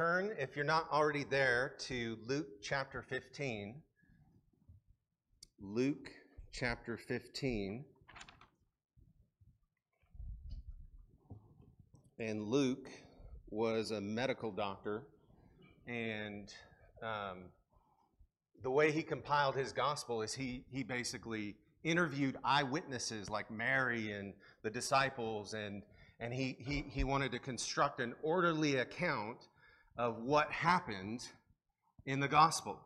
turn, if you're not already there, to Luke chapter 15. Luke chapter 15. And Luke was a medical doctor, and um, the way he compiled his gospel is he, he basically interviewed eyewitnesses like Mary and the disciples, and, and he, he, he wanted to construct an orderly account of what happened in the gospel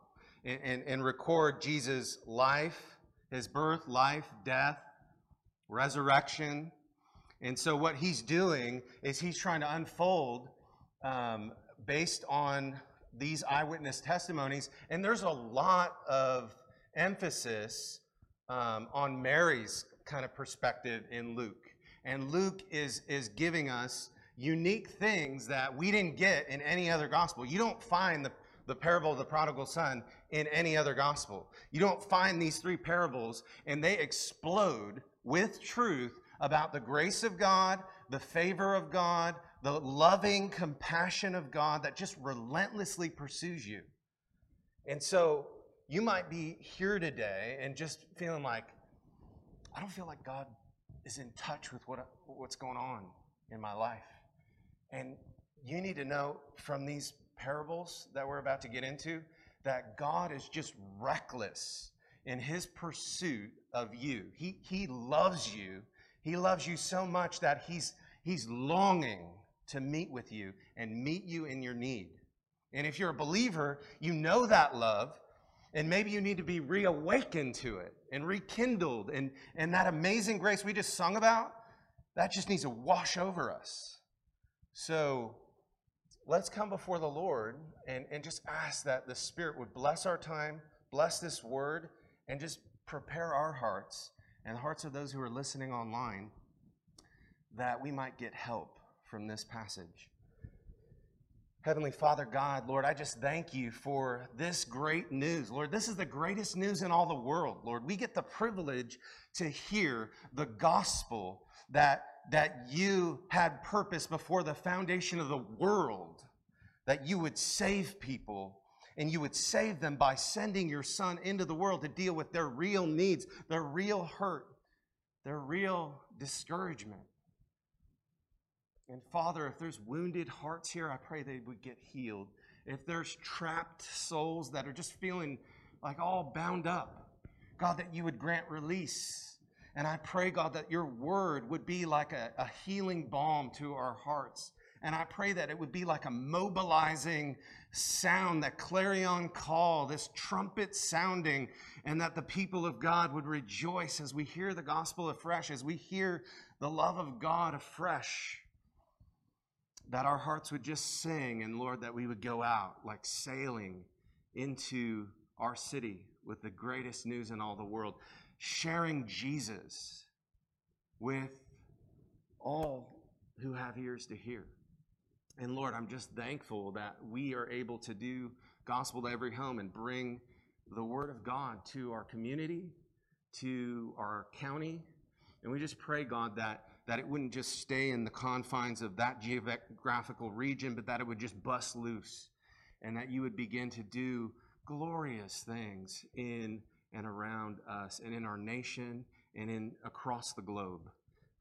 and, and, and record Jesus' life, his birth, life, death, resurrection. And so, what he's doing is he's trying to unfold um, based on these eyewitness testimonies. And there's a lot of emphasis um, on Mary's kind of perspective in Luke. And Luke is, is giving us unique things that we didn't get in any other gospel. You don't find the, the parable of the prodigal son in any other gospel. You don't find these three parables, and they explode with truth about the grace of God, the favor of God, the loving compassion of God that just relentlessly pursues you. And so you might be here today and just feeling like, I don't feel like God is in touch with what, what's going on in my life. And you need to know from these parables that we're about to get into that God is just reckless in his pursuit of you. He, he loves you. He loves you so much that he's, he's longing to meet with you and meet you in your need. And if you're a believer, you know that love and maybe you need to be reawakened to it and rekindled. And, and that amazing grace we just sung about, that just needs to wash over us. So let's come before the Lord and, and just ask that the Spirit would bless our time, bless this word, and just prepare our hearts and the hearts of those who are listening online that we might get help from this passage. Heavenly Father God, Lord, I just thank you for this great news. Lord, this is the greatest news in all the world. Lord, we get the privilege to hear the gospel that, that you had purpose before the foundation of the world, that you would save people and you would save them by sending your son into the world to deal with their real needs, their real hurt, their real discouragement. And Father, if there's wounded hearts here, I pray they would get healed. If there's trapped souls that are just feeling like all bound up, God, that you would grant release. And I pray, God, that your word would be like a, a healing balm to our hearts. And I pray that it would be like a mobilizing sound, that clarion call, this trumpet sounding, and that the people of God would rejoice as we hear the gospel afresh, as we hear the love of God afresh that our hearts would just sing, and Lord, that we would go out like sailing into our city with the greatest news in all the world, sharing Jesus with all who have ears to hear. And Lord, I'm just thankful that we are able to do gospel to every home and bring the word of God to our community, to our county. And we just pray, God, that that it wouldn't just stay in the confines of that geographical region, but that it would just bust loose and that you would begin to do glorious things in and around us and in our nation and in across the globe.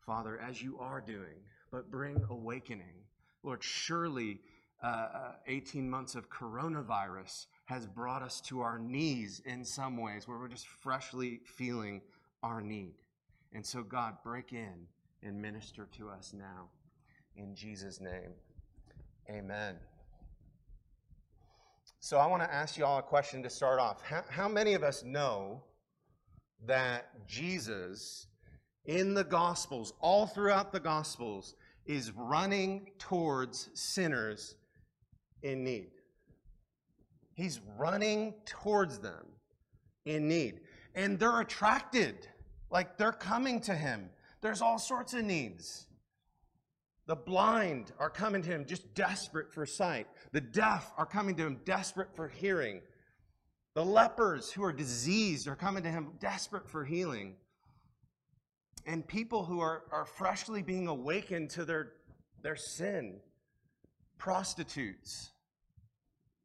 Father, as you are doing, but bring awakening. Lord, surely uh, uh 18 months of coronavirus has brought us to our knees in some ways where we're just freshly feeling our need. And so, God, break in and minister to us now. In Jesus' name, amen. So I want to ask you all a question to start off. How, how many of us know that Jesus in the Gospels, all throughout the Gospels, is running towards sinners in need? He's running towards them in need. And they're attracted, like they're coming to him. There's all sorts of needs. The blind are coming to him just desperate for sight. The deaf are coming to him desperate for hearing. The lepers who are diseased are coming to him desperate for healing. And people who are, are freshly being awakened to their, their sin, prostitutes,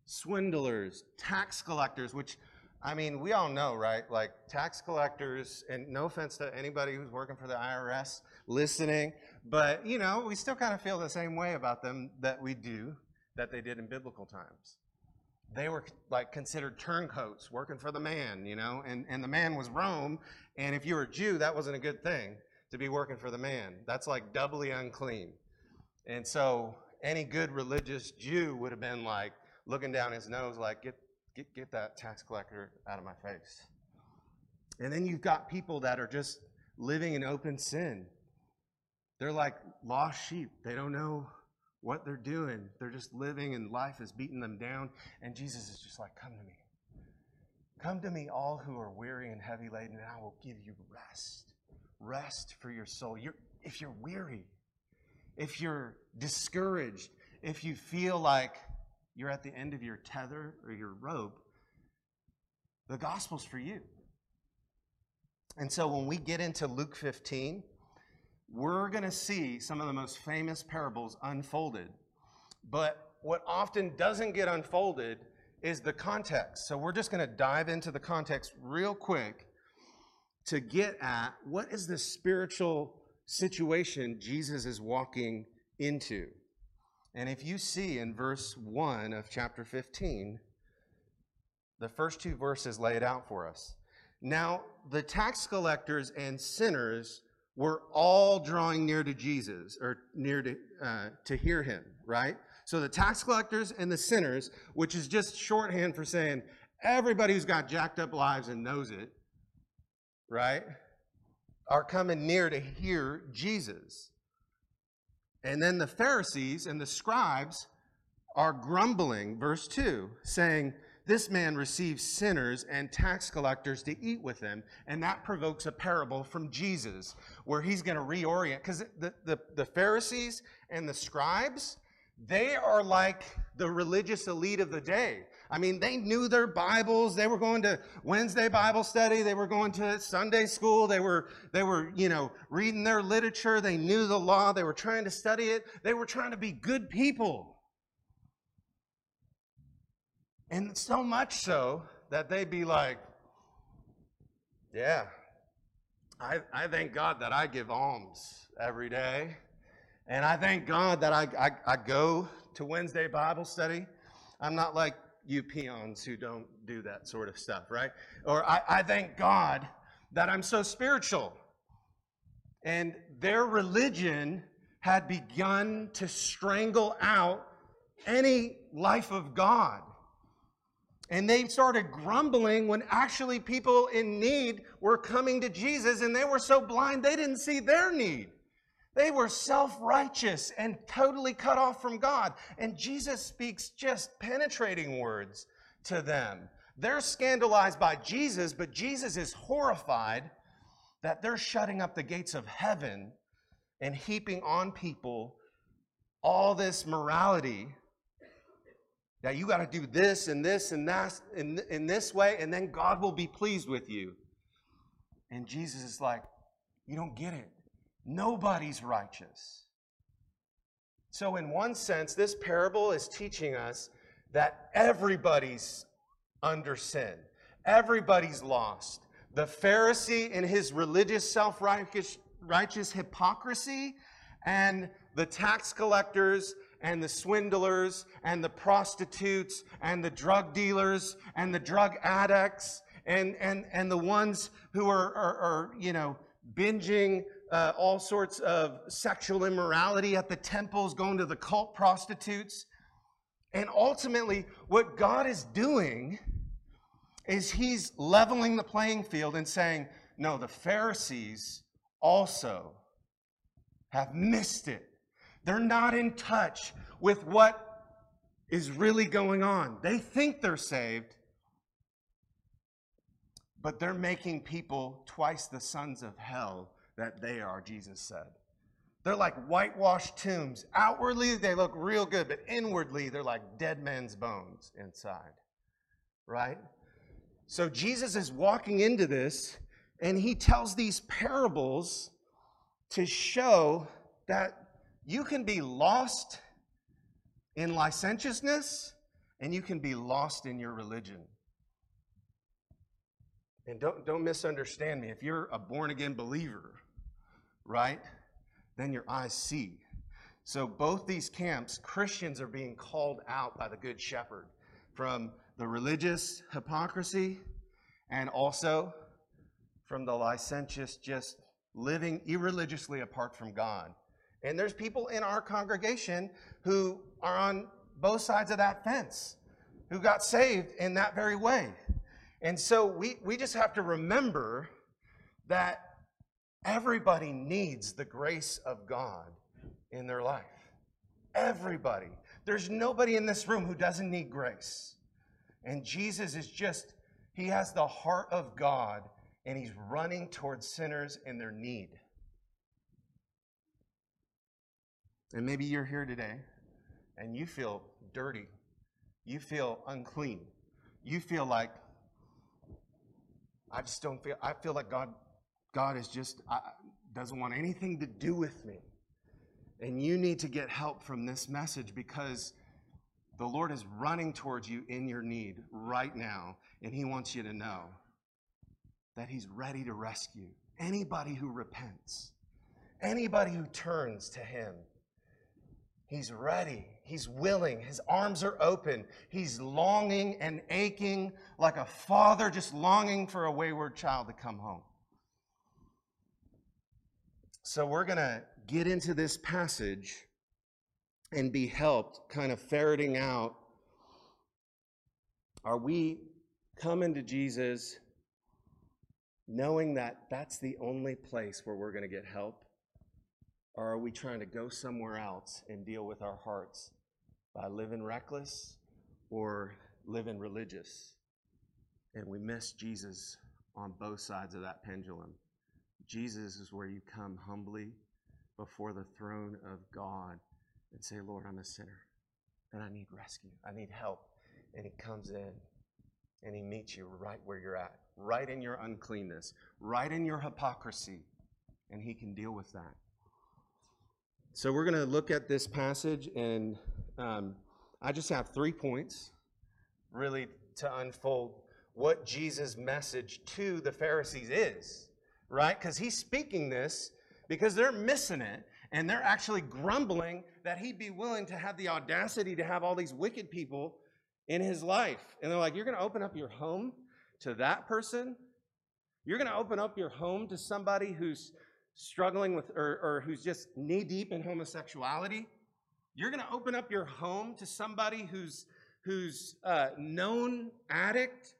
swindlers, tax collectors, which I mean, we all know, right? Like tax collectors, and no offense to anybody who's working for the IRS listening, but you know, we still kind of feel the same way about them that we do that they did in biblical times. They were like considered turncoats working for the man, you know, and, and the man was Rome, and if you were a Jew, that wasn't a good thing to be working for the man. That's like doubly unclean. And so any good religious Jew would have been like looking down his nose, like, get get, get that tax collector out of my face. And then you've got people that are just living in open sin. They're like lost sheep. They don't know what they're doing. They're just living and life is beating them down. And Jesus is just like, Come to me. Come to me, all who are weary and heavy laden, and I will give you rest. Rest for your soul. You're, if you're weary, if you're discouraged, if you feel like you're at the end of your tether or your rope, the gospel's for you. And so when we get into Luke 15, we're going to see some of the most famous parables unfolded. But what often doesn't get unfolded is the context. So we're just going to dive into the context real quick to get at what is the spiritual situation Jesus is walking into. And if you see in verse 1 of chapter 15, the first two verses lay it out for us. Now, the tax collectors and sinners were all drawing near to Jesus or near to, uh, to hear him, right? So the tax collectors and the sinners, which is just shorthand for saying everybody who's got jacked up lives and knows it, right, are coming near to hear Jesus. And then the Pharisees and the scribes are grumbling, verse 2, saying, This man receives sinners and tax collectors to eat with them. And that provokes a parable from Jesus where he's going to reorient. Because the, the, the Pharisees and the scribes, they are like the religious elite of the day. I mean, they knew their Bibles. They were going to Wednesday Bible study. They were going to Sunday school. They were, they were, you know, reading their literature. They knew the law. They were trying to study it. They were trying to be good people. And so much so that they'd be like, yeah, I, I thank God that I give alms every day. And I thank God that I, I, I go to Wednesday Bible study. I'm not like you peons who don't do that sort of stuff, right? Or I, I thank God that I'm so spiritual. And their religion had begun to strangle out any life of God. And they started grumbling when actually people in need were coming to Jesus and they were so blind they didn't see their need. They were self righteous and totally cut off from God. And Jesus speaks just penetrating words to them. They're scandalized by Jesus, but Jesus is horrified that they're shutting up the gates of heaven and heaping on people all this morality that you got to do this and this and that in, in this way, and then God will be pleased with you. And Jesus is like, You don't get it. Nobody's righteous. So, in one sense, this parable is teaching us that everybody's under sin, everybody's lost. The Pharisee in his religious self righteous hypocrisy, and the tax collectors and the swindlers and the prostitutes and the drug dealers and the drug addicts and, and, and the ones who are, are, are you know, binging uh, all sorts of sexual immorality at the temples, going to the cult prostitutes. And ultimately, what God is doing is He's leveling the playing field and saying, no, the Pharisees also have missed it. They're not in touch with what is really going on. They think they're saved, but they're making people twice the sons of hell that they are, Jesus said. They're like whitewashed tombs. Outwardly, they look real good, but inwardly, they're like dead men's bones inside. Right? So Jesus is walking into this, and he tells these parables to show that you can be lost in licentiousness and you can be lost in your religion. And don't, don't misunderstand me. If you're a born again believer, right, then your eyes see. So, both these camps, Christians are being called out by the Good Shepherd from the religious hypocrisy and also from the licentious, just living irreligiously apart from God. And there's people in our congregation who are on both sides of that fence, who got saved in that very way. And so we, we just have to remember that everybody needs the grace of God in their life. Everybody. There's nobody in this room who doesn't need grace. And Jesus is just, he has the heart of God and he's running towards sinners in their need. And maybe you're here today and you feel dirty. You feel unclean. You feel like I just don't feel I feel like God God is just I, doesn't want anything to do with me. And you need to get help from this message because the Lord is running towards you in your need right now, and He wants you to know that He's ready to rescue anybody who repents, anybody who turns to Him. He's ready. He's willing. His arms are open. He's longing and aching like a father just longing for a wayward child to come home. So we're going to get into this passage and be helped kind of ferreting out are we coming to Jesus knowing that that's the only place where we're going to get help? Or are we trying to go somewhere else and deal with our hearts by living reckless or living religious? And we miss Jesus on both sides of that pendulum. Jesus is where you come humbly before the throne of God and say, Lord, I'm a sinner and I need rescue. I need help. And He comes in and He meets you right where you're at, right in your uncleanness, right in your hypocrisy, and He can deal with that. So we're going to look at this passage, and um, I just have three points really to unfold what Jesus' message to the Pharisees is, right? Because He's speaking this because they're missing it and they're actually grumbling that he'd be willing to have the audacity to have all these wicked people in his life. And they're like, You're going to open up your home to that person? You're going to open up your home to somebody who's struggling with or, or who's just knee deep in homosexuality? You're going to open up your home to somebody who's who's a known addict?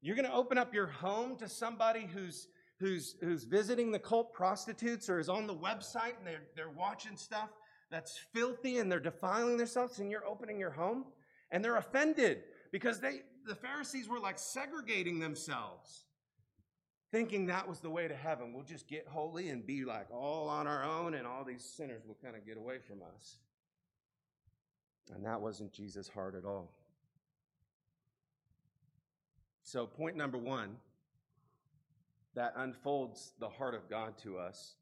You're going to open up your home to somebody who's who's, who's visiting the cult prostitutes or is on the website and they're, they're watching stuff that's filthy and they're defiling themselves and you're opening your home and they're offended because they the Pharisees were like segregating themselves thinking that was the way to heaven. We'll just get holy and be like all on our own and all these sinners will kind of get away from us. And that wasn't Jesus' heart at all. So point number 1 that unfolds the heart of God to us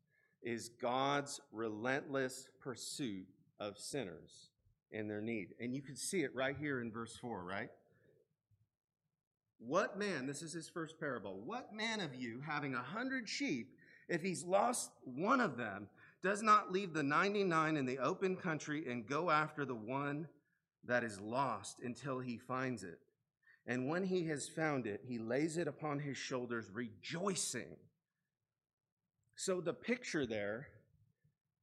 is God's relentless pursuit of sinners in their need. And you can see it right here in verse 4, right? What man, this is his first parable, what man of you having a hundred sheep, if he's lost one of them, does not leave the 99 in the open country and go after the one that is lost until he finds it? And when he has found it, he lays it upon his shoulders, rejoicing. So the picture there,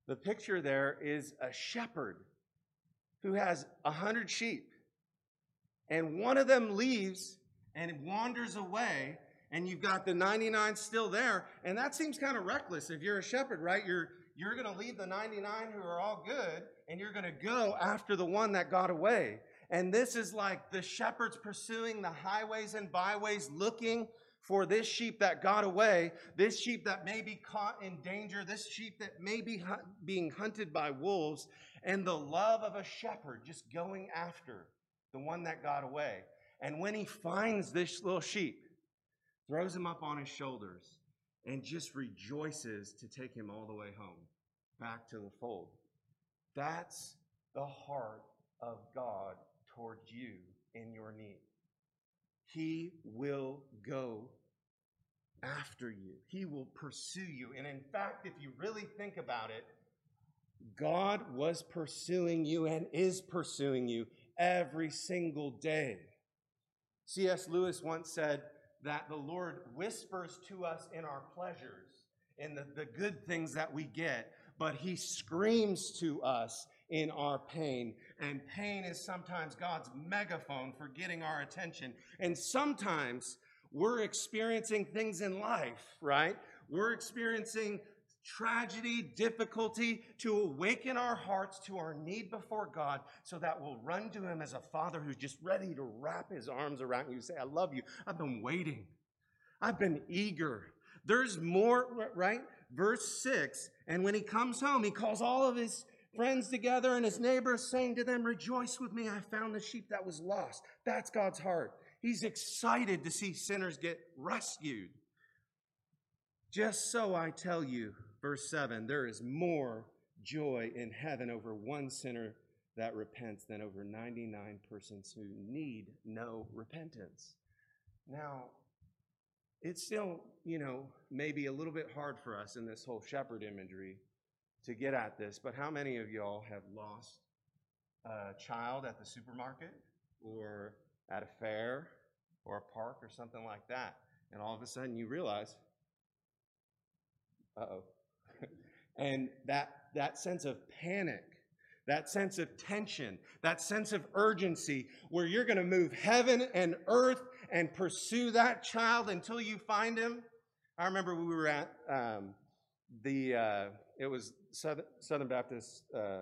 the picture there is a shepherd who has a hundred sheep. And one of them leaves and it wanders away, and you've got the 99 still there. And that seems kind of reckless if you're a shepherd, right? You're you're going to leave the 99 who are all good, and you're going to go after the one that got away. And this is like the shepherds pursuing the highways and byways, looking for this sheep that got away, this sheep that may be caught in danger, this sheep that may be being hunted by wolves, and the love of a shepherd just going after the one that got away. And when he finds this little sheep, throws him up on his shoulders, and just rejoices to take him all the way home, back to the fold. That's the heart of God towards you in your need. He will go after you, He will pursue you. And in fact, if you really think about it, God was pursuing you and is pursuing you every single day. C.S. Lewis once said that the Lord whispers to us in our pleasures, in the, the good things that we get, but He screams to us in our pain. And pain is sometimes God's megaphone for getting our attention. And sometimes we're experiencing things in life, right? We're experiencing tragedy, difficulty to awaken our hearts to our need before God so that we'll run to Him as a father who's just ready to wrap His arms around you, and say, I love you. I've been waiting, I've been eager. There's more, right? Verse 6 And when He comes home, He calls all of His friends together and His neighbors, saying to them, Rejoice with me, I found the sheep that was lost. That's God's heart. He's excited to see sinners get rescued. Just so I tell you, verse 7 there is more joy in heaven over one sinner that repents than over 99 persons who need no repentance. Now, it's still, you know, maybe a little bit hard for us in this whole shepherd imagery to get at this, but how many of y'all have lost a child at the supermarket or at a fair or a park or something like that? And all of a sudden you realize, uh oh, and that, that sense of panic, that sense of tension, that sense of urgency, where you're going to move heaven and earth and pursue that child until you find him. I remember we were at um, the, uh, it was Southern, Southern Baptist uh,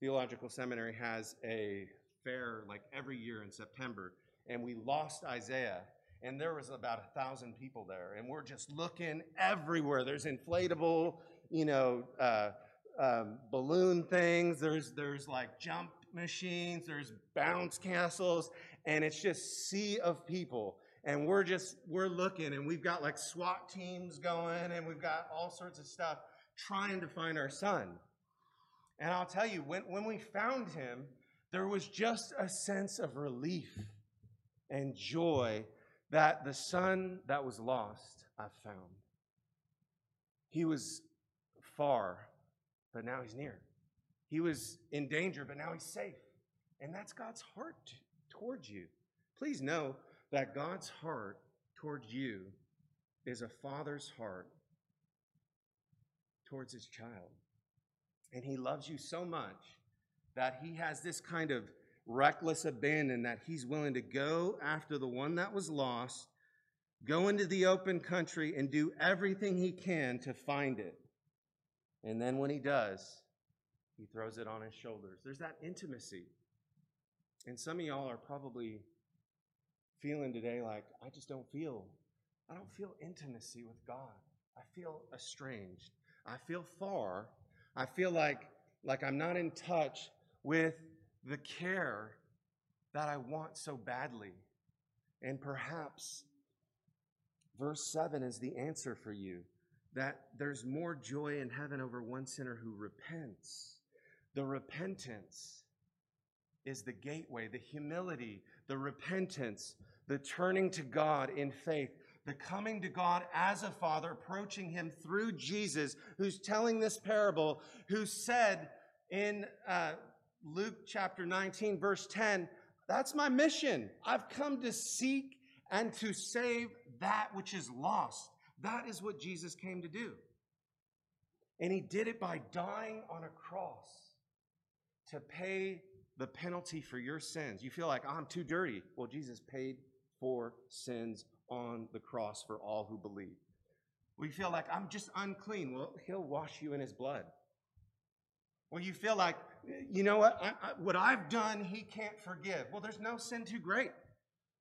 Theological Seminary has a fair like every year in September, and we lost Isaiah and there was about a thousand people there and we're just looking everywhere there's inflatable you know, uh, um, balloon things. There's there's like jump machines. There's bounce castles, and it's just sea of people. And we're just we're looking, and we've got like SWAT teams going, and we've got all sorts of stuff trying to find our son. And I'll tell you, when when we found him, there was just a sense of relief and joy that the son that was lost I found. He was far, but now he's near. He was in danger, but now he's safe. And that's God's heart towards you. Please know that God's heart towards you is a father's heart towards his child. And he loves you so much that he has this kind of reckless abandon that he's willing to go after the one that was lost, go into the open country, and do everything he can to find it. And then when he does, he throws it on his shoulders. There's that intimacy. And some of y'all are probably feeling today like, I just don't feel, I don't feel intimacy with God. I feel estranged. I feel far. I feel like, like I'm not in touch with the care that I want so badly. And perhaps verse 7 is the answer for you that there's more joy in heaven over one sinner who repents. The repentance is the gateway, the humility, the repentance, the turning to God in faith, the coming to God as a father, approaching him through Jesus, who's telling this parable, who said in uh, Luke chapter 19, verse 10, That's my mission. I've come to seek and to save that which is lost. That is what Jesus came to do. And he did it by dying on a cross to pay the penalty for your sins. You feel like, oh, I'm too dirty. Well, Jesus paid for sins on the cross for all who believe. We feel like I'm just unclean. Well, he'll wash you in his blood. Well, you feel like, you know what? I, I, what I've done, he can't forgive. Well, there's no sin too great.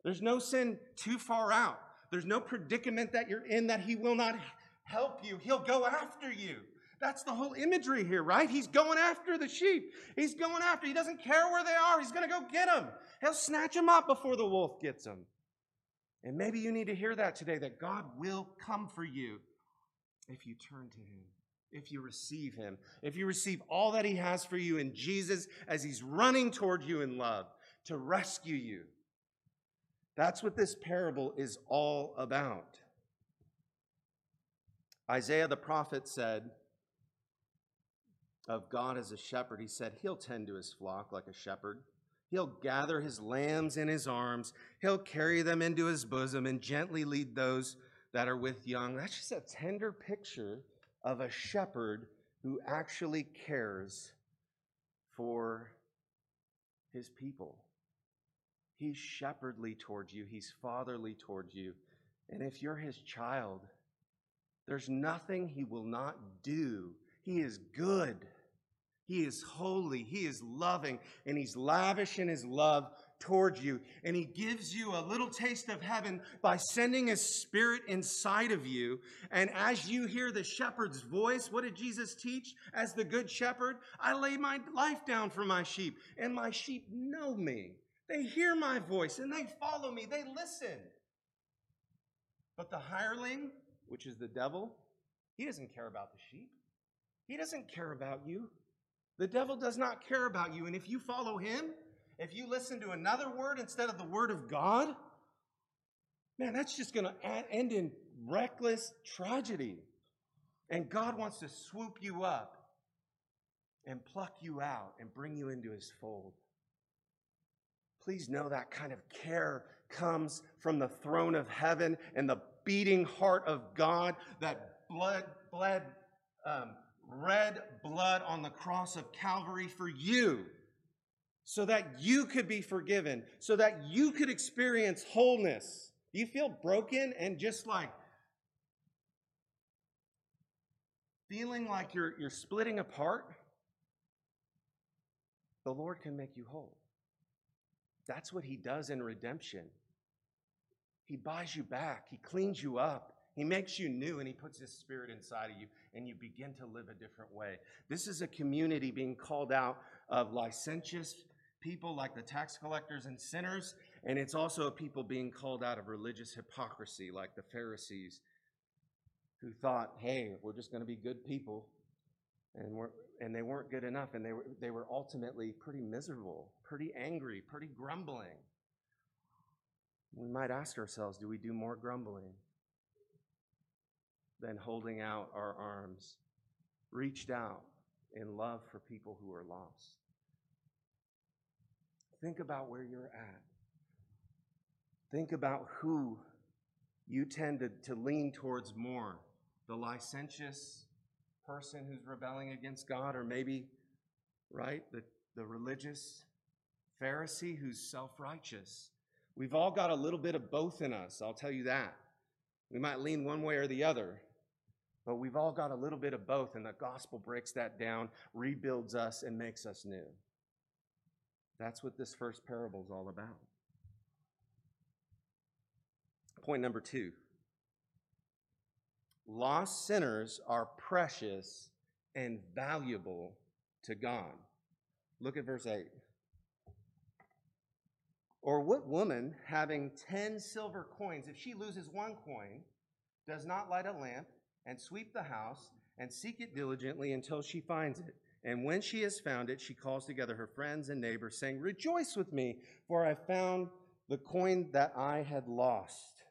There's no sin too far out. There's no predicament that you're in that He will not help you. He'll go after you. That's the whole imagery here, right? He's going after the sheep. He's going after. He doesn't care where they are. He's going to go get them. He'll snatch them up before the wolf gets them. And maybe you need to hear that today that God will come for you if you turn to Him, if you receive Him, if you receive all that He has for you in Jesus as He's running toward you in love. to rescue you. That's what this parable is all about. Isaiah the prophet said of God as a shepherd, he said, He'll tend to his flock like a shepherd. He'll gather his lambs in his arms. He'll carry them into his bosom and gently lead those that are with young. That's just a tender picture of a shepherd who actually cares for his people. He's shepherdly towards you, he's fatherly towards you. And if you're his child, there's nothing he will not do. He is good. He is holy. He is loving. And he's lavish in his love towards you. And he gives you a little taste of heaven by sending his spirit inside of you. And as you hear the shepherd's voice, what did Jesus teach? As the good shepherd, I lay my life down for my sheep, and my sheep know me. They hear my voice and they follow me. They listen. But the hireling, which is the devil, he doesn't care about the sheep. He doesn't care about you. The devil does not care about you. And if you follow him, if you listen to another word instead of the word of God, man, that's just going to end in reckless tragedy. And God wants to swoop you up and pluck you out and bring you into his fold. Please know that kind of care comes from the throne of heaven and the beating heart of God that blood, bled, um, red blood on the cross of Calvary for you so that you could be forgiven, so that you could experience wholeness. You feel broken and just like feeling like you're, you're splitting apart? The Lord can make you whole. That's what He does in redemption. He buys you back, He cleans you up, He makes you new, and He puts His Spirit inside of you, and you begin to live a different way. This is a community being called out of licentious people like the tax collectors and sinners, and it's also a people being called out of religious hypocrisy like the Pharisees who thought, hey, we're just going to be good people. And, they weren't good enough, and they were, they were ultimately pretty miserable, pretty angry, pretty grumbling. We might ask ourselves do we do more grumbling than holding out our arms, reached out in love for people who are lost? Think about where you're at. Think about who you tend to, to lean towards more the licentious person who's rebelling against God, or maybe, right, the, the religious Pharisee who's self righteous. We've all got a little bit of both in us, I'll tell you that. We might lean one way or the other, but we've all got a little bit of both, and the gospel breaks that down, rebuilds us, and makes us new. That's what this first parable is all about. Point number two lost sinners are precious and valuable to God. Look at verse 8. Or what woman having 10 silver coins, if she loses one coin, does not light a lamp and sweep the house and seek it diligently until she finds it? And when she has found it, she calls together her friends and neighbors, saying, Rejoice with me, for I found the coin that I had lost.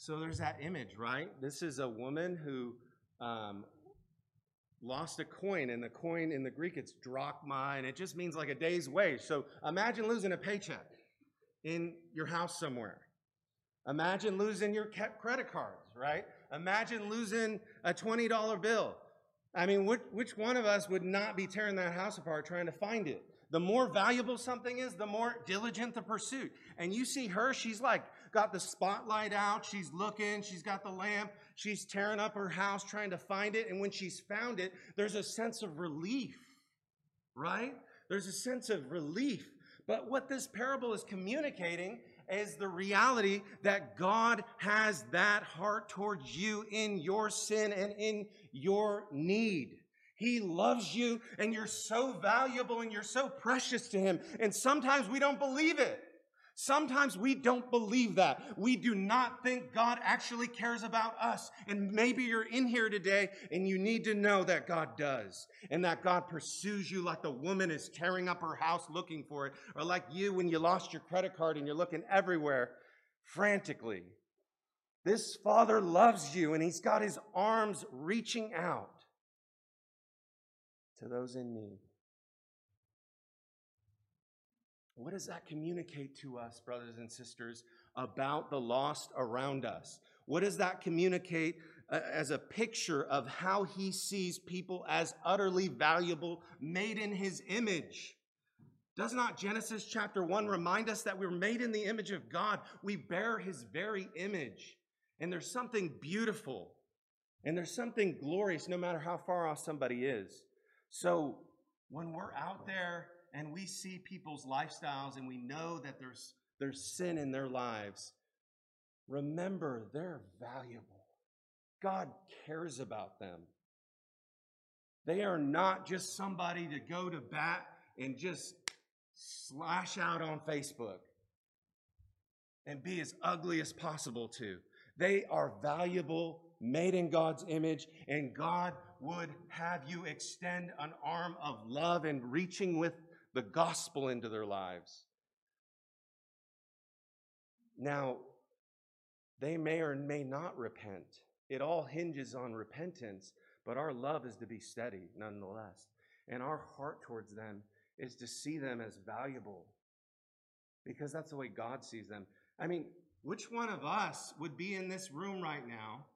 So there's that image, right? This is a woman who um, lost a coin, and the coin in the Greek, it's drachma, and it just means like a day's wage. So imagine losing a paycheck in your house somewhere. Imagine losing your credit cards, right? Imagine losing a $20 bill. I mean, which, which one of us would not be tearing that house apart trying to find it? The more valuable something is, the more diligent the pursuit. And you see her, she's like got the spotlight out, she's looking, she's got the lamp, she's tearing up her house trying to find it. And when she's found it, there's a sense of relief, right? There's a sense of relief. But what this parable is communicating is the reality that God has that heart towards you in your sin and in your need. He loves you and you're so valuable and you're so precious to Him. And sometimes we don't believe it. Sometimes we don't believe that. We do not think God actually cares about us. And maybe you're in here today and you need to know that God does and that God pursues you like the woman is tearing up her house looking for it, or like you when you lost your credit card and you're looking everywhere frantically. This Father loves you and He's got His arms reaching out to those in need. What does that communicate to us, brothers and sisters, about the lost around us? What does that communicate uh, as a picture of how he sees people as utterly valuable, made in his image? Does not Genesis chapter 1 remind us that we're made in the image of God? We bear his very image. And there's something beautiful and there's something glorious no matter how far off somebody is. So when we're out there and we see people's lifestyles and we know that there's, there's sin in their lives, remember they're valuable. God cares about them. They are not just somebody to go to bat and just slash out on Facebook and be as ugly as possible to. They are valuable, made in God's image, and God would have you extend an arm of love and reaching with the gospel into their lives. Now, they may or may not repent. It all hinges on repentance, but our love is to be steady nonetheless. And our heart towards them is to see them as valuable because that's the way God sees them. I mean, which one of us would be in this room right now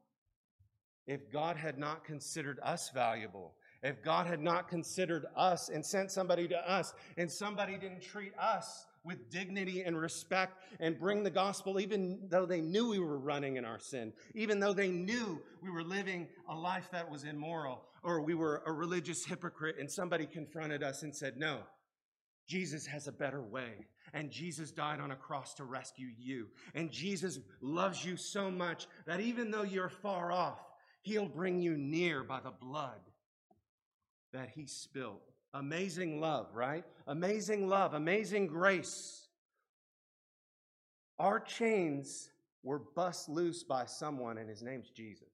if God had not considered us valuable? If God had not considered us and sent somebody to us and somebody didn't treat us with dignity and respect and bring the gospel, even though they knew we were running in our sin, even though they knew we were living a life that was immoral or we were a religious hypocrite and somebody confronted us and said, No, Jesus has a better way. And Jesus died on a cross to rescue you. And Jesus loves you so much that even though you're far off, he'll bring you near by the blood that he spilled. Amazing love, right? Amazing love, amazing grace. Our chains were bust loose by someone, and his name's Jesus.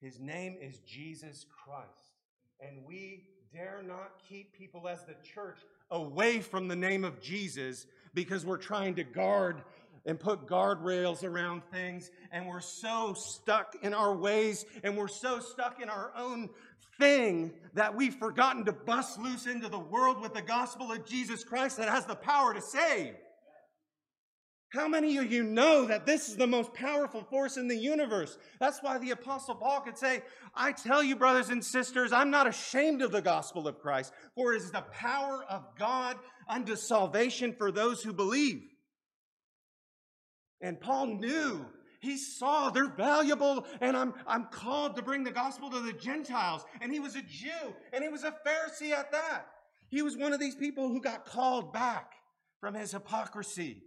His name is Jesus Christ. And we dare not keep people as the church away from the name of Jesus because we're trying to guard and put guardrails around things and we're so stuck in our ways and we're so stuck in our own thing that we've forgotten to bust loose into the world with the gospel of Jesus Christ that has the power to save. How many of you know that this is the most powerful force in the universe? That's why the Apostle Paul could say, I tell you, brothers and sisters, I'm not ashamed of the gospel of Christ, for it is the power of God unto salvation for those who believe. And Paul knew he saw they're valuable, and I'm, I'm called to bring the gospel to the Gentiles. And he was a Jew, and he was a Pharisee at that. He was one of these people who got called back from his hypocrisy,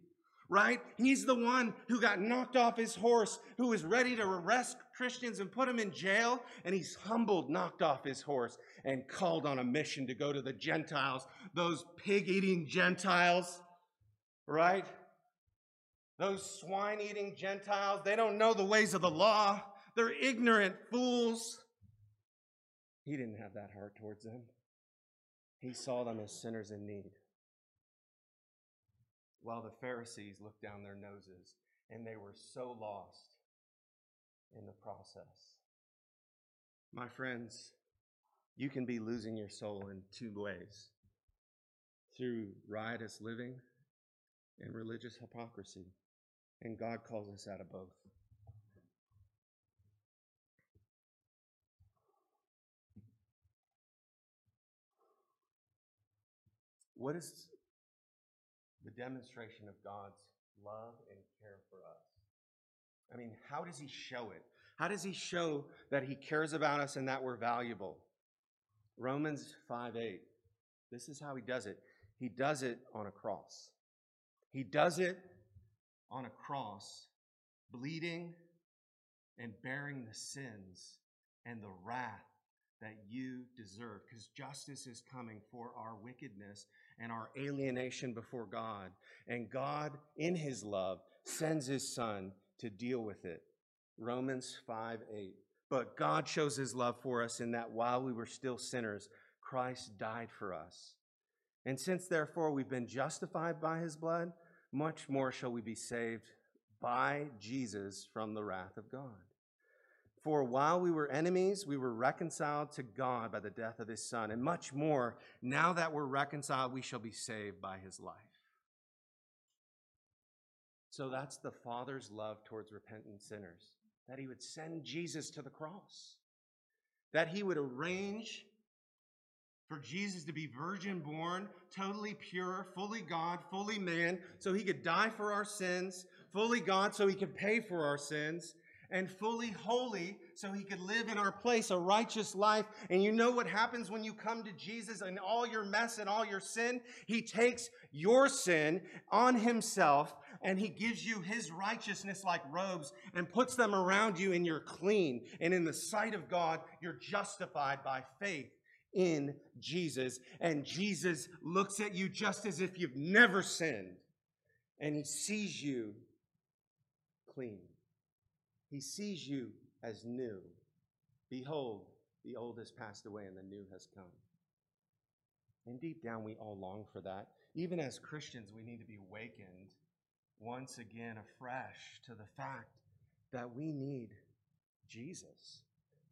right? He's the one who got knocked off his horse, who was ready to arrest Christians and put them in jail, and he's humbled, knocked off his horse, and called on a mission to go to the Gentiles, those pig eating Gentiles, right? Those swine eating Gentiles, they don't know the ways of the law. They're ignorant fools. He didn't have that heart towards them. He saw them as sinners in need. While the Pharisees looked down their noses and they were so lost in the process. My friends, you can be losing your soul in two ways through riotous living and religious hypocrisy. And God calls us out of both. What is the demonstration of God's love and care for us? I mean, how does He show it? How does He show that He cares about us and that we're valuable? Romans 5 8. This is how He does it. He does it on a cross. He does it on a cross, bleeding and bearing the sins and the wrath that you deserve because justice is coming for our wickedness and our alienation before God. And God, in his love, sends his son to deal with it. Romans 5 8. But God shows his love for us in that while we were still sinners, Christ died for us. And since therefore we've been justified by his blood, much more shall we be saved by Jesus from the wrath of God. For while we were enemies, we were reconciled to God by the death of his Son. And much more, now that we're reconciled, we shall be saved by his life. So that's the Father's love towards repentant sinners that he would send Jesus to the cross, that he would arrange for Jesus to be virgin born, totally pure, fully God, fully man, so he could die for our sins, fully God, so he could pay for our sins, and fully holy so he could live in our place a righteous life. And you know what happens when you come to Jesus and all your mess and all your sin? He takes your sin on himself and he gives you his righteousness like robes and puts them around you and you're clean. And in the sight of God, you're justified by faith in Jesus. And Jesus looks at you just as if you've never sinned and he sees you clean. He sees you as new. Behold, the old has passed away and the new has come. And deep down, we all long for that. Even as Christians, we need to be awakened once again afresh to the fact that we need Jesus.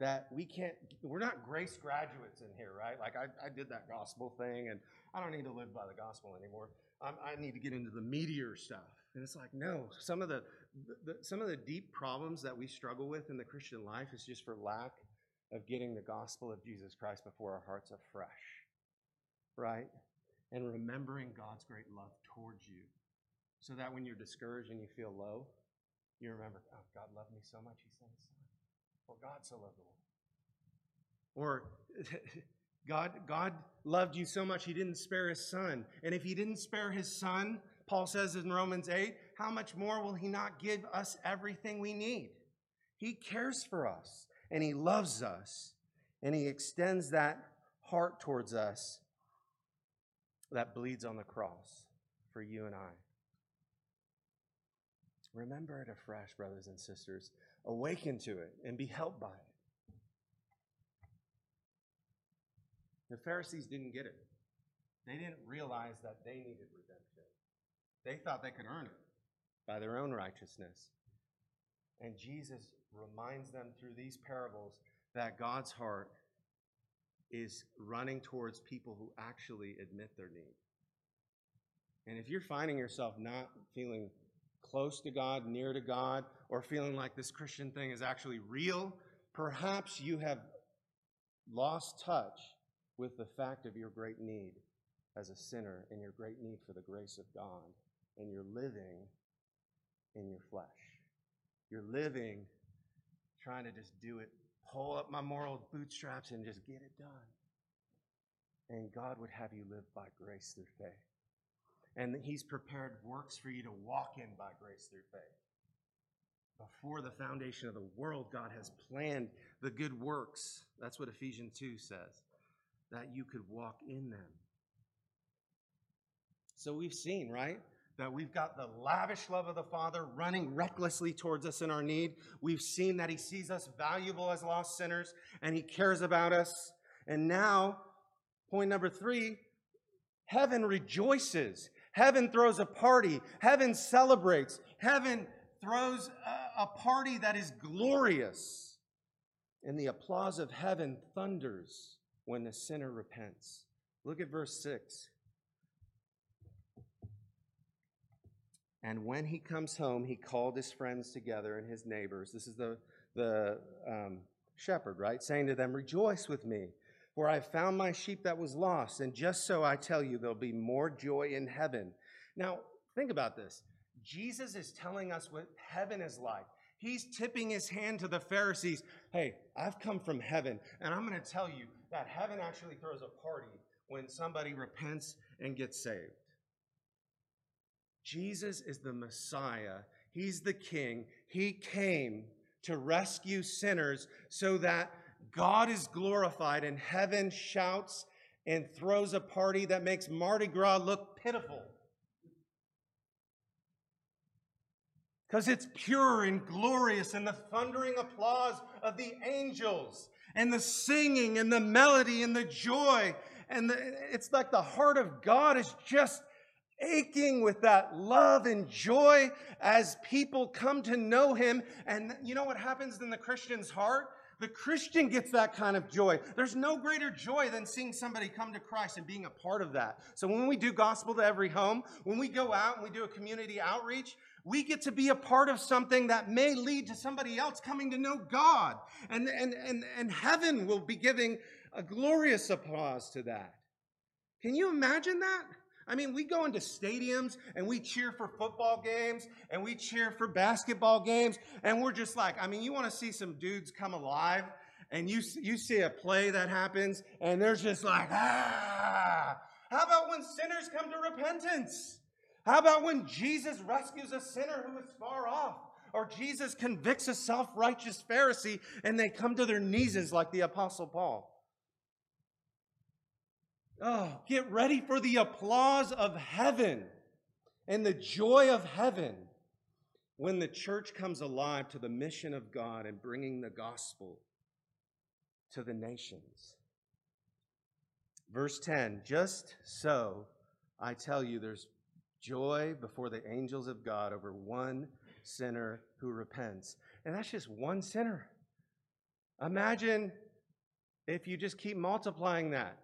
That we can't, we're not grace graduates in here, right? Like I, I did that gospel thing and I don't need to live by the gospel anymore. I'm, i need to get into the meteor stuff. And it's like, no, some of the, the, some of the deep problems that we struggle with in the Christian life is just for lack of getting the gospel of Jesus Christ before our hearts afresh, right? And remembering God's great love towards you so that when you're discouraged and you feel low, you remember, oh, God loved me so much, He Son. For God so loved the world. Or God, God loved you so much, He didn't spare His Son. And if He didn't spare His Son, Paul says in Romans 8, how much more will he not give us everything we need? He cares for us and he loves us and he extends that heart towards us that bleeds on the cross for you and I. Remember it afresh, brothers and sisters. Awaken to it and be helped by it. The Pharisees didn't get it. They didn't realize that they needed redemption. They thought they could earn it by their own righteousness. And Jesus reminds them through these parables that God's heart is running towards people who actually admit their need. And if you're finding yourself not feeling close to God, near to God, or feeling like this Christian thing is actually real, perhaps you have lost touch with the fact of your great need as a sinner and your great need for the grace of God. And you're living in your flesh. You're living trying to just do it, pull up my moral bootstraps and just get it done. And God would have you live by grace through faith. And He's prepared works for you to walk in by grace through faith. Before the foundation of the world, God has planned the good works. That's what Ephesians 2 says, that you could walk in them. So we've seen, right? that we've got the lavish love of the Father running recklessly towards us in our need. We've seen that He sees us valuable as lost sinners and He cares about us. And now, point number three heaven rejoices. Heaven throws a party. Heaven celebrates. Heaven throws a, party that is glorious. And the applause of heaven thunders when the sinner repents. Look at verse 6. And when he comes home, he called his friends together and his neighbors. This is the, the um, shepherd, right? Saying to them, Rejoice with me, for I found my sheep that was lost. And just so I tell you, there'll be more joy in heaven. Now, think about this. Jesus is telling us what heaven is like. He's tipping his hand to the Pharisees. Hey, I've come from heaven, and I'm going to tell you that heaven actually throws a party when somebody repents and gets saved. Jesus is the Messiah. He's the King. He came to rescue sinners so that God is glorified and heaven shouts and throws a party that makes Mardi Gras look pitiful. Because it's pure and glorious, and the thundering applause of the angels, and the singing, and the melody, and the joy. And the, it's like the heart of God is just aching with that love and joy as people come to know Him. And you know what happens in the Christian's heart? The Christian gets that kind of joy. There's no greater joy than seeing somebody come to Christ and being a part of that. So when we do gospel to every home, when we go out and we do a community outreach, we get to be a part of something that may lead to somebody else coming to know God. And, and, and, and heaven will be giving a glorious applause to that. Can you imagine that? I mean, we go into stadiums and we cheer for football games and we cheer for basketball games, and we're just like, I mean, you want to see some dudes come alive, and you, you see a play that happens, and there's just like, ah. How about when sinners come to repentance? How about when Jesus rescues a sinner who is far off? Or Jesus convicts a self righteous Pharisee and they come to their knees like the Apostle Paul? Oh, get ready for the applause of heaven and the joy of heaven when the church comes alive to the mission of God and bringing the gospel to the nations. Verse 10 Just so I tell you, there's joy before the angels of God over one sinner who repents. And that's just one sinner. Imagine if you just keep multiplying that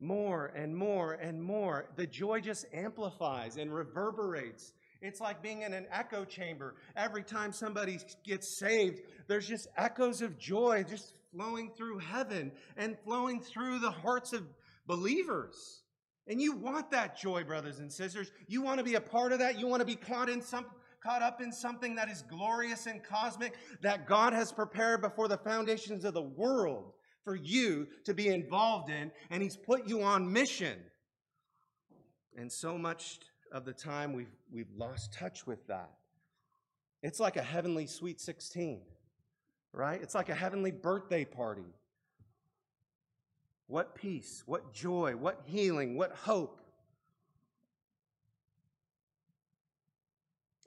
more and more and more. The joy just amplifies and reverberates. It's like being in an echo chamber. Every time somebody gets saved, there's just echoes of joy just flowing through heaven and flowing through the hearts of believers. And you want that joy, brothers and sisters. You want to be a part of that. You want to be caught in some caught up in something that is glorious and cosmic that God has prepared before the foundations of the world for you to be involved in, and He's put you on mission. And so much of the time we've, we've lost touch with that. It's like a heavenly sweet 16, right? It's like a heavenly birthday party. What peace, what joy, what healing, what hope,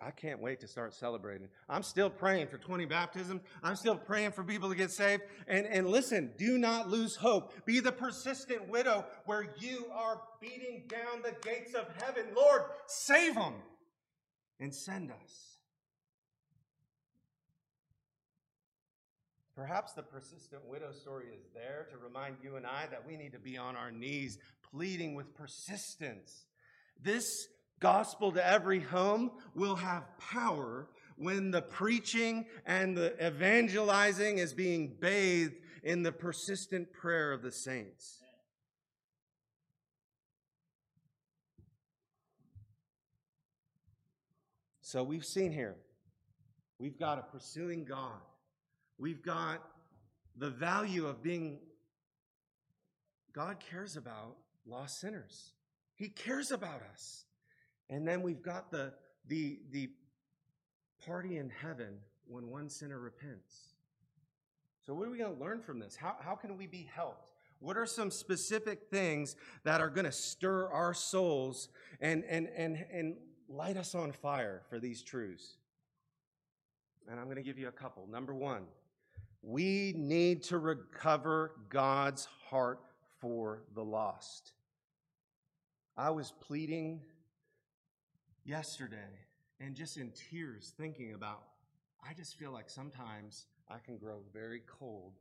I can't wait to start celebrating. I'm still praying for 20 baptisms. I'm still praying for people to get saved. And, and listen, do not lose hope. Be the persistent widow where you are beating down the gates of heaven. Lord, save them and send us. Perhaps the persistent widow story is there to remind you and I that we need to be on our knees pleading with persistence. This gospel to every home will have power when the preaching and the evangelizing is being bathed in the persistent prayer of the saints. So we've seen here, we've got a pursuing God. We've got the value of being, God cares about lost sinners. He cares about us. And then we've got the, the, the party in heaven when one sinner repents. So, what are we going to learn from this? How, how can we be helped? What are some specific things that are going to stir our souls and, and, and, and light us on fire for these truths? And I'm going to give you a couple. Number one, we need to recover God's heart for the lost. I was pleading yesterday and just in tears thinking about, I just feel like sometimes I can grow very cold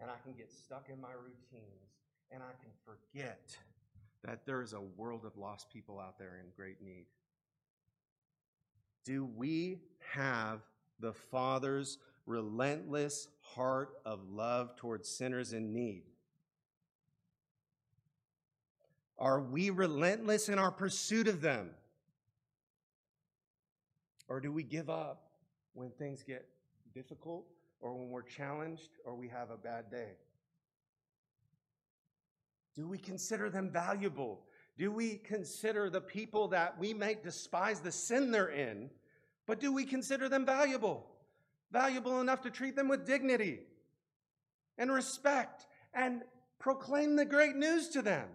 and I can get stuck in my routines and I can forget that there is a world of lost people out there in great need. Do we have the Father's relentless heart of love towards sinners in need? Are we relentless in our pursuit of them? Or do we give up when things get difficult or when we're challenged or we have a bad day? Do we consider them valuable? Do we consider the people that we might despise the sin they're in, but do we consider them valuable? Valuable enough to treat them with dignity? and respect and proclaim the great news to them.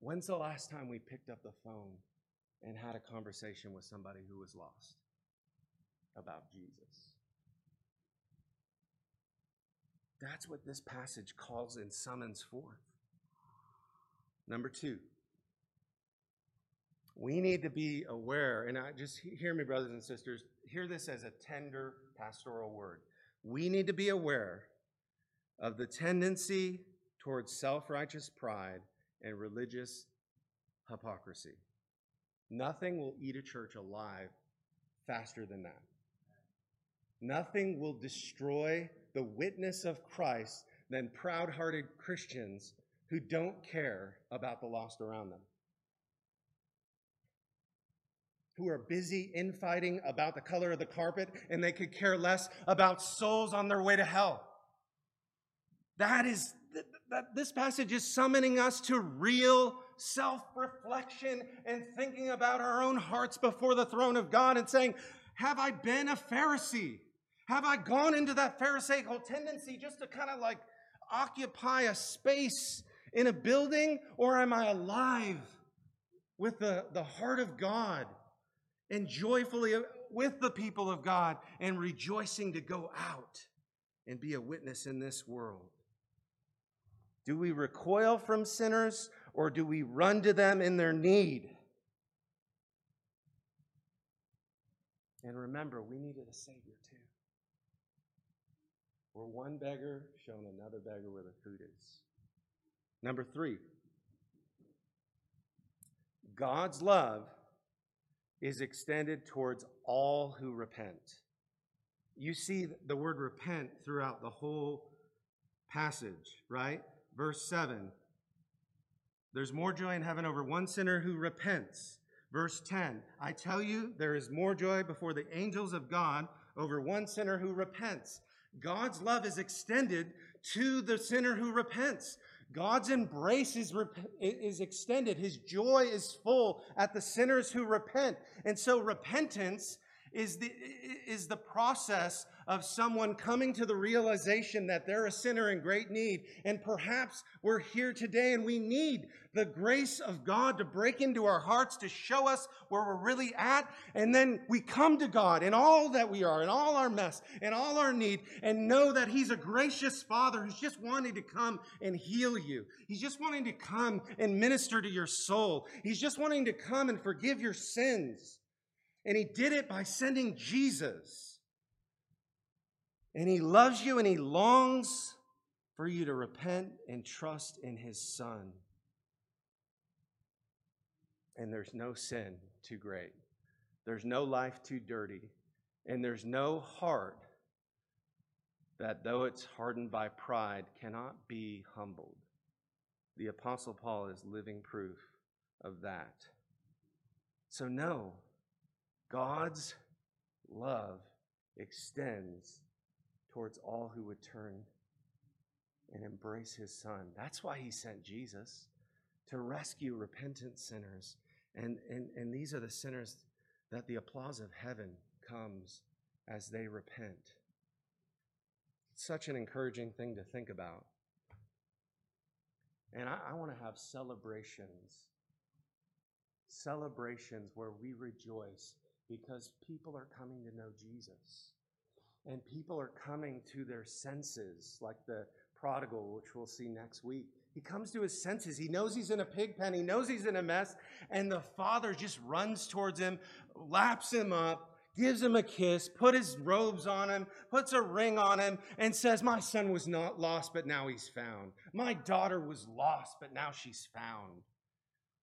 When's the last time we picked up the phone and had a conversation with somebody who was lost about Jesus? That's what this passage calls and summons forth. Number two, we need to be aware, and I just hear me, brothers and sisters, hear this as a tender pastoral word. We need to be aware of the tendency towards self righteous pride and religious hypocrisy. Nothing will eat a church alive faster than that. Nothing will destroy the witness of Christ than proud hearted Christians who don't care about the lost around them. Who are busy infighting about the color of the carpet and they could care less about souls on their way to hell. That is, that this passage is summoning us to real self reflection and thinking about our own hearts before the throne of God and saying, Have I been a Pharisee? Have I gone into that Pharisaical tendency just to kind of like occupy a space in a building, or am I alive with the, the heart of God and joyfully uh, with the people of God and rejoicing to go out and be a witness in this world? Do we recoil from sinners or do we run to them in their need? And remember, we needed a Savior too. Where one beggar shown another beggar where the food is. Number three, God's love is extended towards all who repent. You see the word repent throughout the whole passage, right? Verse 7 There's more joy in heaven over one sinner who repents. Verse 10 I tell you, there is more joy before the angels of God over one sinner who repents. God's love is extended to the sinner who repents. God's embrace is, is extended. His joy is full at the sinners who repent. And so repentance is the, is the process of someone coming to the realization that they're a sinner in great need. And perhaps we're here today and we need the grace of God to break into our hearts to show us where we're really at. And then we come to God in all that we are, in all our mess, in all our need, and know that He's a gracious Father who's just wanting to come and heal you. He's just wanting to come and minister to your soul. He's just wanting to come and forgive your sins. And He did it by sending Jesus. And He loves you and He longs for you to repent and trust in His Son. And there's no sin too great, there's no life too dirty, and there's no heart that, though it's hardened by pride, cannot be humbled. The Apostle Paul is living proof of that. So, no, God's love extends towards all who would turn and embrace his son. That's why he sent Jesus to rescue repentant sinners. And, and, and these are the sinners that the applause of heaven comes as they repent. such an encouraging thing to think about. And I, I want to have celebrations. Celebrations where we rejoice because people are coming to know Jesus and people are coming to their senses, like the prodigal, which we'll see next week. He comes to his senses. He knows he's in a pig pen. He knows he's in a mess. And the father just runs towards him, laps him up, gives him a kiss, put his robes on him, puts a ring on him, and says, My son was not lost, but now he's found. My daughter was lost, but now she's found.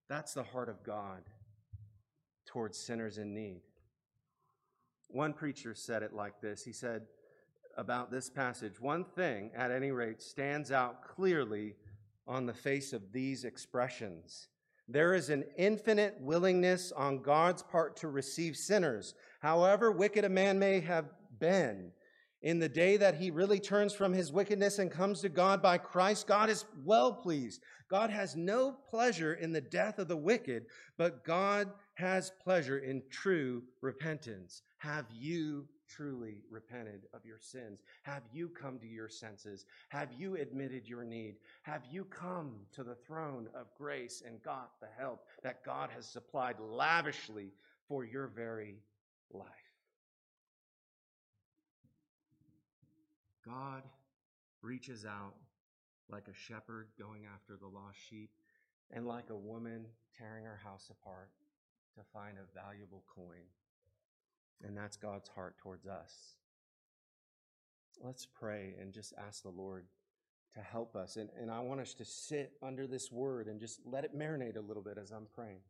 That's the heart of God towards sinners in need. One preacher said it like this He said about this passage one thing, at any rate, stands out clearly on the face of these expressions. There is an infinite willingness on God's part to receive sinners, however wicked a man may have been. In the day that he really turns from his wickedness and comes to God by Christ, God is well pleased. God has no pleasure in the death of the wicked, but God has pleasure in true repentance. Have you truly repented of your sins? Have you come to your senses? Have you admitted your need? Have you come to the throne of grace and got the help that God has supplied lavishly for your very life? God reaches out like a shepherd going after the lost sheep and like a woman tearing her house apart to find a valuable coin. And that's God's heart towards us. Let's pray and just ask the Lord to help us. And, and I want us to sit under this word and just let it marinate a little bit as I'm praying.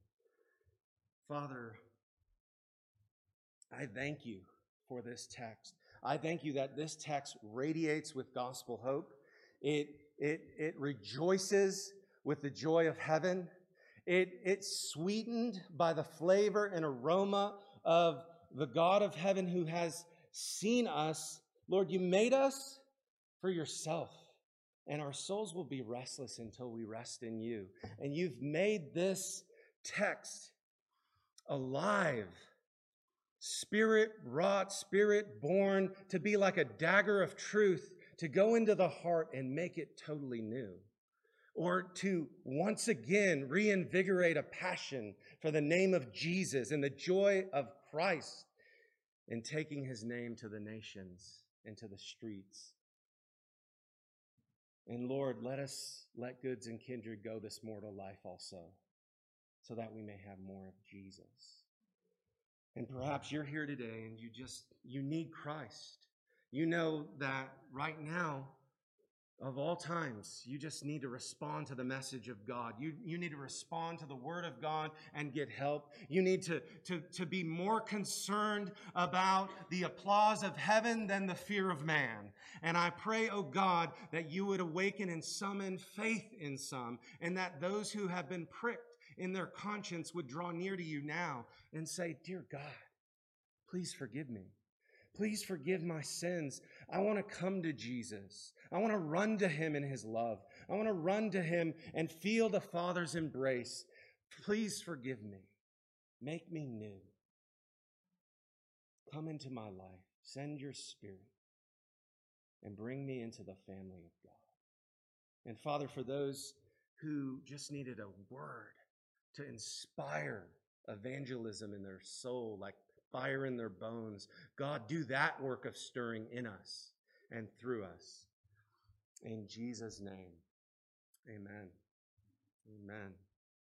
Father, I thank you for this text. I thank you that this text radiates with gospel hope. It, it, it rejoices with the joy of heaven. It, it's sweetened by the flavor and aroma of the God of heaven who has seen us. Lord, you made us for yourself, and our souls will be restless until we rest in you. And you've made this text alive spirit wrought, spirit born, to be like a dagger of truth, to go into the heart and make it totally new. Or to once again reinvigorate a passion for the name of Jesus and the joy of Christ in taking his name to the nations and to the streets. And Lord, let us let goods and kindred go this mortal life also, so that we may have more of Jesus. And perhaps you're here today and you just, you need Christ. You know that right now, of all times, you just need to respond to the message of God. You, you need to respond to the word of God and get help. You need to, to, to be more concerned about the applause of heaven than the fear of man. And I pray, oh God, that you would awaken and summon faith in some, and that those who have been pricked in their conscience would draw near to you now and say, Dear God, please forgive me. Please forgive my sins. I want to come to Jesus. I want to run to him in his love. I want to run to him and feel the Father's embrace. Please forgive me. Make me new. Come into my life. Send your spirit and bring me into the family of God. And Father, for those who just needed a word to inspire evangelism in their soul, like fire in their bones. God, do that work of stirring in us and through us. In Jesus' name, amen. Amen.